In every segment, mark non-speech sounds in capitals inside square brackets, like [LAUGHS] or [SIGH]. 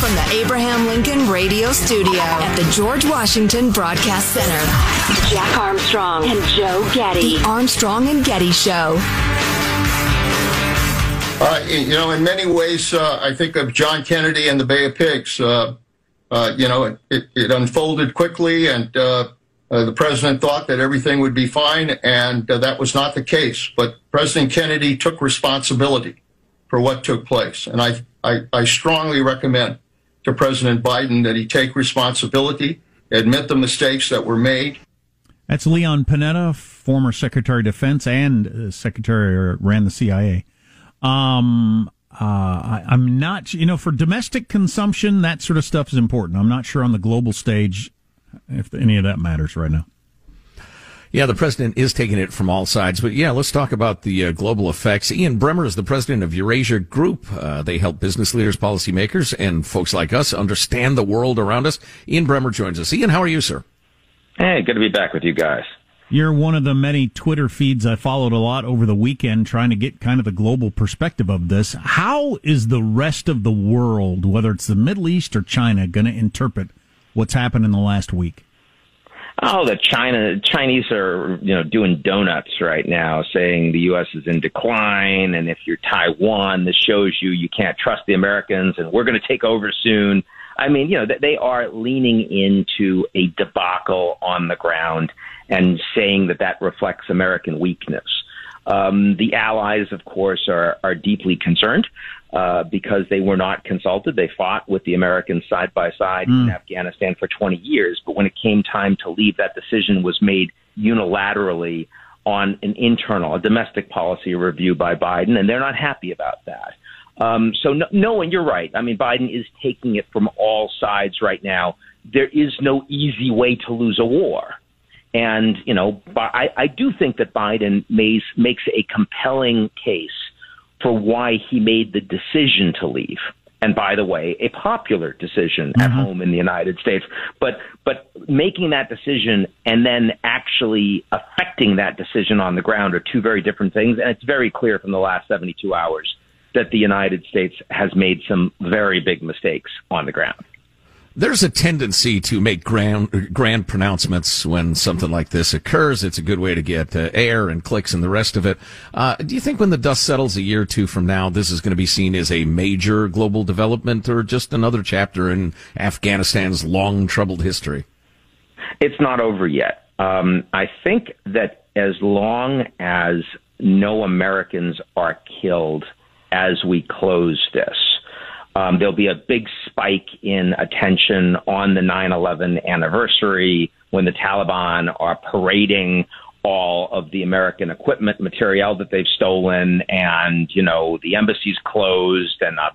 From the Abraham Lincoln Radio Studio at the George Washington Broadcast Center, Jack Armstrong and Joe Getty. The Armstrong and Getty Show. Uh, you know, in many ways, uh, I think of John Kennedy and the Bay of Pigs. Uh, uh you know, it, it, unfolded quickly, and uh, uh, the president thought that everything would be fine, and that was not the case. But President Kennedy took responsibility for what took place, and I, I, I strongly recommend to President Biden that he take responsibility, admit the mistakes that were made. That's Leon Panetta, former Secretary of Defense and Secretary ran the CIA. Um, uh, I, am not, you know, for domestic consumption, that sort of stuff is important. I'm not sure on the global stage if any of that matters right now. Yeah, the president is taking it from all sides. But yeah, let's talk about the uh, global effects. Ian Bremmer is the president of Eurasia Group. Uh, they help business leaders, policymakers, and folks like us understand the world around us. Ian Bremmer joins us. Ian, how are you, sir? Hey, good to be back with you guys. You're one of the many Twitter feeds I followed a lot over the weekend trying to get kind of the global perspective of this. How is the rest of the world, whether it's the Middle East or China, going to interpret what's happened in the last week? Oh, the China Chinese are you know doing donuts right now, saying the U.S. is in decline, and if you're Taiwan, this shows you you can't trust the Americans, and we're going to take over soon. I mean, you know, they are leaning into a debacle on the ground and saying that that reflects American weakness. Um, the allies, of course, are, are deeply concerned uh, because they were not consulted. They fought with the Americans side by side mm. in Afghanistan for 20 years. But when it came time to leave, that decision was made unilaterally on an internal, a domestic policy review by Biden, and they're not happy about that. Um, so, no, no, and you're right. I mean, Biden is taking it from all sides right now. There is no easy way to lose a war. And, you know, I, I do think that Biden makes, makes a compelling case for why he made the decision to leave. And by the way, a popular decision mm-hmm. at home in the United States. But but making that decision and then actually affecting that decision on the ground are two very different things. And it's very clear from the last 72 hours that the United States has made some very big mistakes on the ground. There's a tendency to make grand grand pronouncements when something like this occurs. It's a good way to get uh, air and clicks and the rest of it. Uh, do you think when the dust settles a year or two from now, this is going to be seen as a major global development or just another chapter in Afghanistan's long troubled history? It's not over yet. Um, I think that as long as no Americans are killed as we close this, Um, there'll be a big spike in attention on the 9 11 anniversary when the Taliban are parading all of the American equipment material that they've stolen, and you know the embassy's closed, and uh,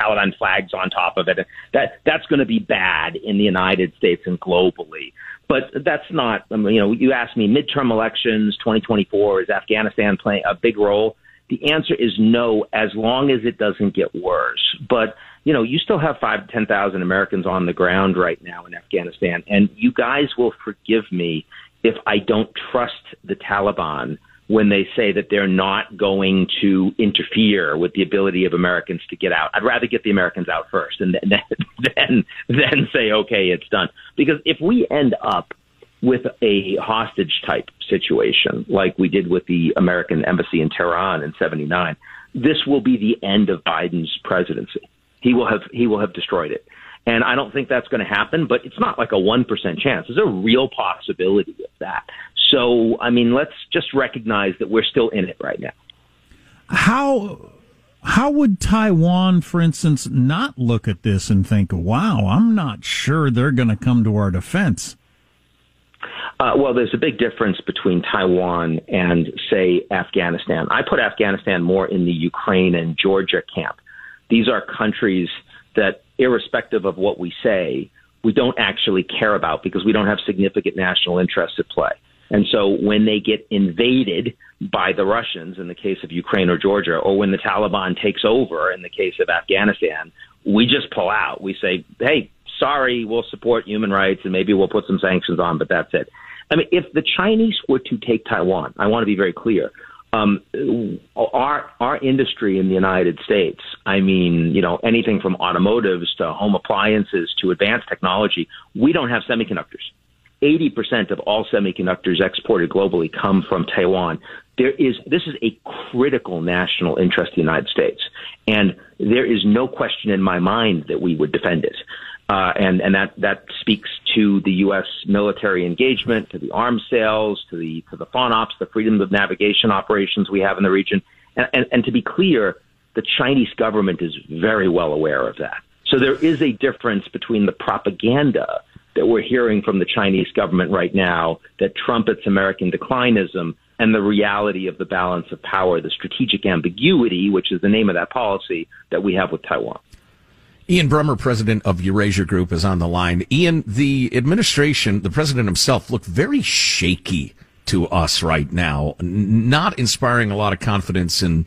Taliban flags on top of it. That that's going to be bad in the United States and globally. But that's not. I mean, you know, you asked me midterm elections, 2024 is Afghanistan playing a big role? The answer is no, as long as it doesn't get worse. But you know, you still have five to ten thousand Americans on the ground right now in Afghanistan, and you guys will forgive me if I don't trust the Taliban when they say that they're not going to interfere with the ability of Americans to get out. I'd rather get the Americans out first and then [LAUGHS] then then say okay, it's done. Because if we end up with a hostage type situation like we did with the American embassy in Tehran in 79, this will be the end of Biden's presidency. He will have he will have destroyed it. And I don't think that's going to happen, but it's not like a 1% chance. There's a real possibility of that. So, I mean, let's just recognize that we're still in it right now. How how would Taiwan, for instance, not look at this and think, "Wow, I'm not sure they're going to come to our defense"? Uh, well, there's a big difference between Taiwan and, say, Afghanistan. I put Afghanistan more in the Ukraine and Georgia camp. These are countries that, irrespective of what we say, we don't actually care about because we don't have significant national interests at play. And so when they get invaded by the Russians in the case of Ukraine or Georgia, or when the Taliban takes over in the case of Afghanistan, we just pull out. We say, hey, sorry, we'll support human rights and maybe we'll put some sanctions on, but that's it. I mean, if the Chinese were to take Taiwan, I want to be very clear um, our our industry in the United States, I mean, you know, anything from automotives to home appliances to advanced technology, we don't have semiconductors. 80% of all semiconductors exported globally come from Taiwan. There is this is a critical national interest in the United States, and there is no question in my mind that we would defend it. Uh, and and that that speaks to the U.S. military engagement, to the arms sales, to the to the FONOPs, the freedom of navigation operations we have in the region, and, and, and to be clear, the Chinese government is very well aware of that. So there is a difference between the propaganda that we're hearing from the Chinese government right now that trumpets American declinism and the reality of the balance of power, the strategic ambiguity, which is the name of that policy that we have with Taiwan. Ian Bremmer, president of Eurasia Group, is on the line. Ian, the administration, the president himself, looked very shaky to us right now, not inspiring a lot of confidence in,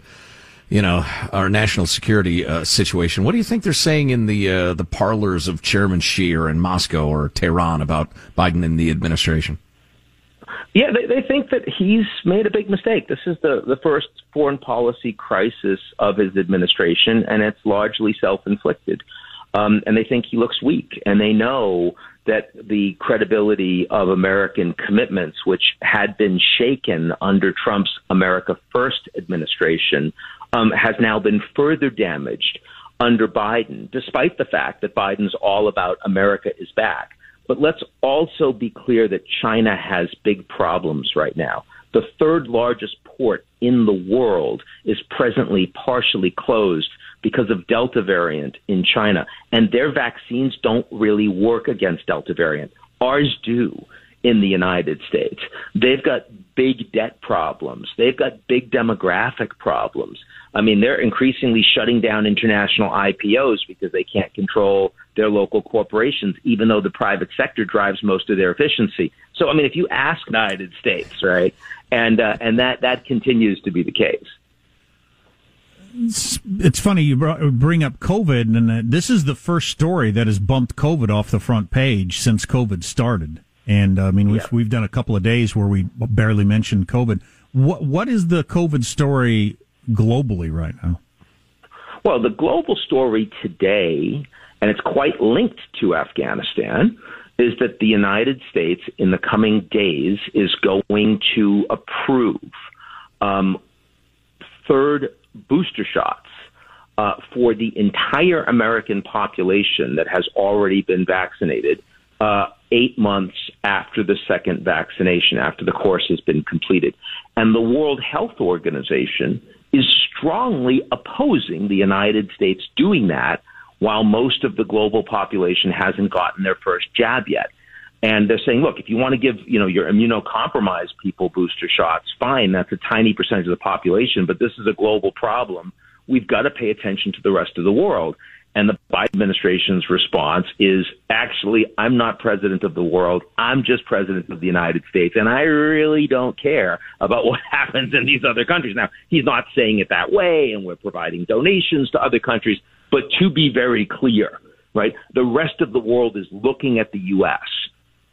you know, our national security uh, situation. What do you think they're saying in the uh, the parlors of Chairman Xi or in Moscow or Tehran about Biden and the administration? Yeah, they, they think that he's made a big mistake. This is the, the first foreign policy crisis of his administration, and it's largely self inflicted. Um, and they think he looks weak, and they know that the credibility of American commitments, which had been shaken under Trump's America First administration, um, has now been further damaged under Biden, despite the fact that Biden's all about America is back. But let's also be clear that China has big problems right now. The third largest port in the world is presently partially closed because of Delta variant in China, and their vaccines don't really work against Delta variant. Ours do in the United States. They've got big debt problems. They've got big demographic problems. I mean, they're increasingly shutting down international IPOs because they can't control their local corporations, even though the private sector drives most of their efficiency. So, I mean, if you ask the United States, right, and uh, and that that continues to be the case. It's, it's funny you bring up COVID, and uh, this is the first story that has bumped COVID off the front page since COVID started. And I mean, we've yeah. we've done a couple of days where we barely mentioned COVID. What what is the COVID story globally right now? Well, the global story today, and it's quite linked to Afghanistan, is that the United States in the coming days is going to approve um, third booster shots uh, for the entire American population that has already been vaccinated uh, eight months after the second vaccination, after the course has been completed. And the World Health Organization is strongly opposing the United States doing that while most of the global population hasn't gotten their first jab yet. And they're saying, look, if you want to give, you know, your immunocompromised people booster shots, fine, that's a tiny percentage of the population, but this is a global problem. We've got to pay attention to the rest of the world. And the Biden administration's response is actually, I'm not president of the world. I'm just president of the United States. And I really don't care about what [LAUGHS] happens in these other countries. Now, he's not saying it that way, and we're providing donations to other countries. But to be very clear, right, the rest of the world is looking at the U.S.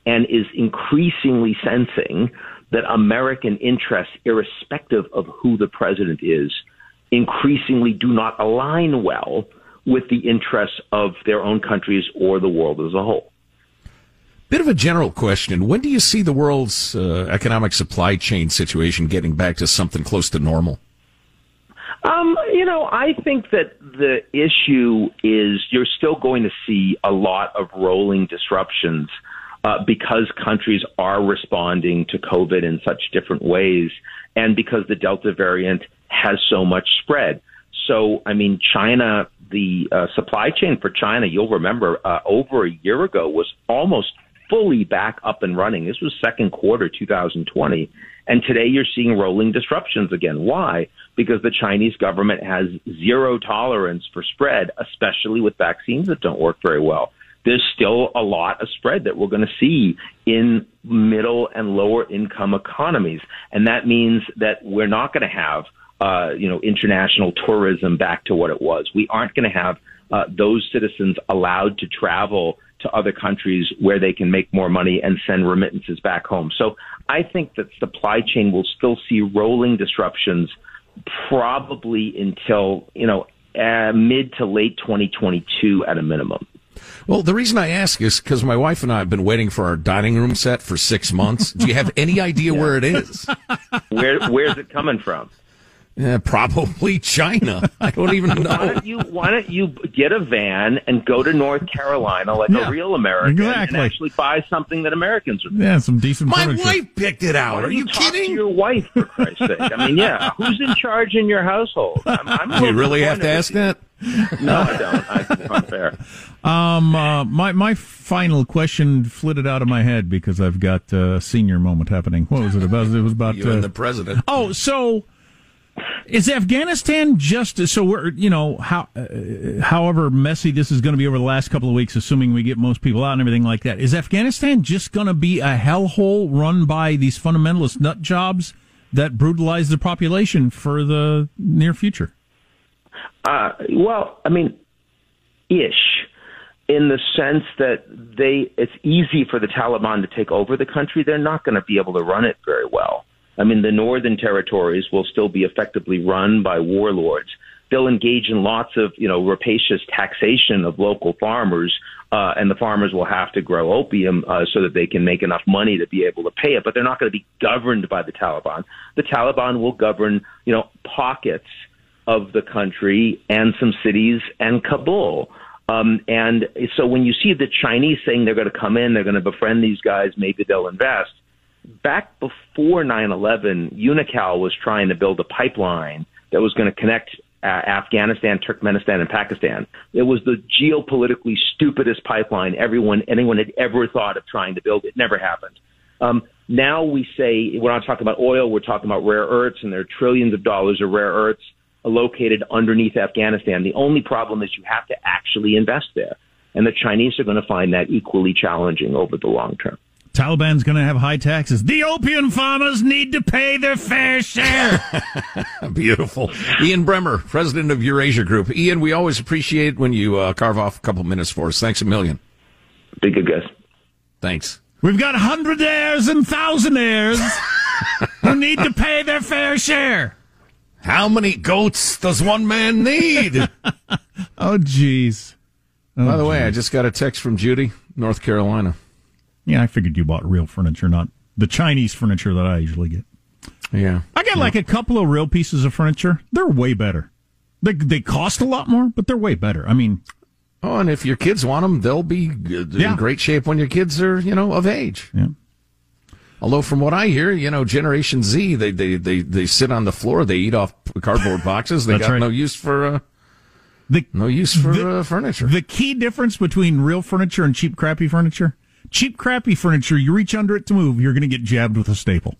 and is increasingly sensing that American interests, irrespective of who the president is, increasingly do not align well with the interests of their own countries or the world as a whole. Bit of a general question. When do you see the world's uh, economic supply chain situation getting back to something close to normal? Um, you know, I think that the issue is you're still going to see a lot of rolling disruptions uh, because countries are responding to COVID in such different ways and because the Delta variant has so much spread. So, I mean, China, the uh, supply chain for China, you'll remember, uh, over a year ago was almost fully back up and running. This was second quarter 2020. And today you're seeing rolling disruptions again. Why? Because the Chinese government has zero tolerance for spread, especially with vaccines that don't work very well. There's still a lot of spread that we're going to see in middle and lower income economies. And that means that we're not going to have uh, you know, international tourism back to what it was. We aren't going to have uh, those citizens allowed to travel to other countries where they can make more money and send remittances back home. So I think that supply chain will still see rolling disruptions probably until, you know, uh, mid to late 2022 at a minimum. Well, the reason I ask is because my wife and I have been waiting for our dining room set for six months. Do you have any idea [LAUGHS] yeah. where it is? Where Where's it coming from? Yeah, probably China. I don't even know. why don't you Why don't you get a van and go to North Carolina like yeah, a real American exactly. and actually buy something that Americans would? Yeah, some decent. My furniture. wife picked it out. Are you, you kidding? your wife, for Christ's sake. I mean, yeah, who's in charge in your household? I'm, I'm you really have to ask that. No, I don't. I, it's unfair. [LAUGHS] Um, uh, my my final question flitted out of my head because I've got a senior moment happening. What was it about? It was about you uh, and the president. Oh, so is Afghanistan just so we're you know how uh, however messy this is going to be over the last couple of weeks, assuming we get most people out and everything like that? Is Afghanistan just going to be a hellhole run by these fundamentalist nut jobs that brutalize the population for the near future? Uh, well, I mean, ish, in the sense that they it's easy for the Taliban to take over the country. They're not going to be able to run it very well. I mean, the northern territories will still be effectively run by warlords. They'll engage in lots of, you know, rapacious taxation of local farmers, uh, and the farmers will have to grow opium uh, so that they can make enough money to be able to pay it. But they're not going to be governed by the Taliban. The Taliban will govern, you know, pockets of the country and some cities and Kabul. Um, and so when you see the Chinese saying they're going to come in, they're going to befriend these guys, maybe they'll invest back before 9/11, Unocal was trying to build a pipeline that was going to connect uh, Afghanistan, Turkmenistan, and Pakistan. It was the geopolitically stupidest pipeline everyone anyone had ever thought of trying to build. It never happened. Um, now we say we're not talking about oil, we're talking about rare earths, and there are trillions of dollars of rare earths located underneath Afghanistan. The only problem is you have to actually invest there, and the Chinese are going to find that equally challenging over the long term. Taliban's going to have high taxes. The opium farmers need to pay their fair share. [LAUGHS] Beautiful. Ian Bremmer, president of Eurasia Group. Ian, we always appreciate when you uh, carve off a couple minutes for us. Thanks a million. Be good, guys. Thanks. We've got hundredaires and thousandaires who need to pay their fair share. How many goats does one man need? [LAUGHS] oh, jeez. Oh, By the geez. way, I just got a text from Judy, North Carolina. Yeah, I figured you bought real furniture, not the Chinese furniture that I usually get. Yeah. I got yeah. like a couple of real pieces of furniture. They're way better. They they cost a lot more, but they're way better. I mean, oh, and if your kids want them, they'll be in yeah. great shape when your kids are, you know, of age. Yeah. Although from what I hear, you know, Generation Z, they they they, they sit on the floor, they eat off cardboard [LAUGHS] boxes. They got right. no use for uh, The, no use for the, uh, furniture. The key difference between real furniture and cheap, crappy furniture cheap, crappy furniture, you reach under it to move, you're going to get jabbed with a staple.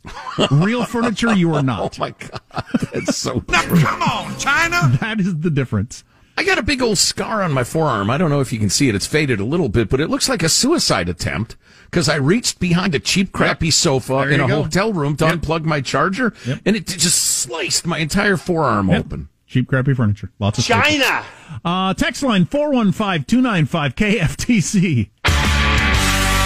Real furniture, you are [LAUGHS] not. Oh my god, that's so. now, come on, China. [LAUGHS] That is the difference. I got a big old scar on my forearm. I don't know if you can see it. It's faded a little bit, but it looks like a suicide attempt because I reached behind a cheap, crappy yep. sofa in a go. hotel room to yep. unplug my charger, yep. and it just sliced my entire forearm open. Cheap, crappy furniture. Lots of China. Uh, text line 415 295 KFTC.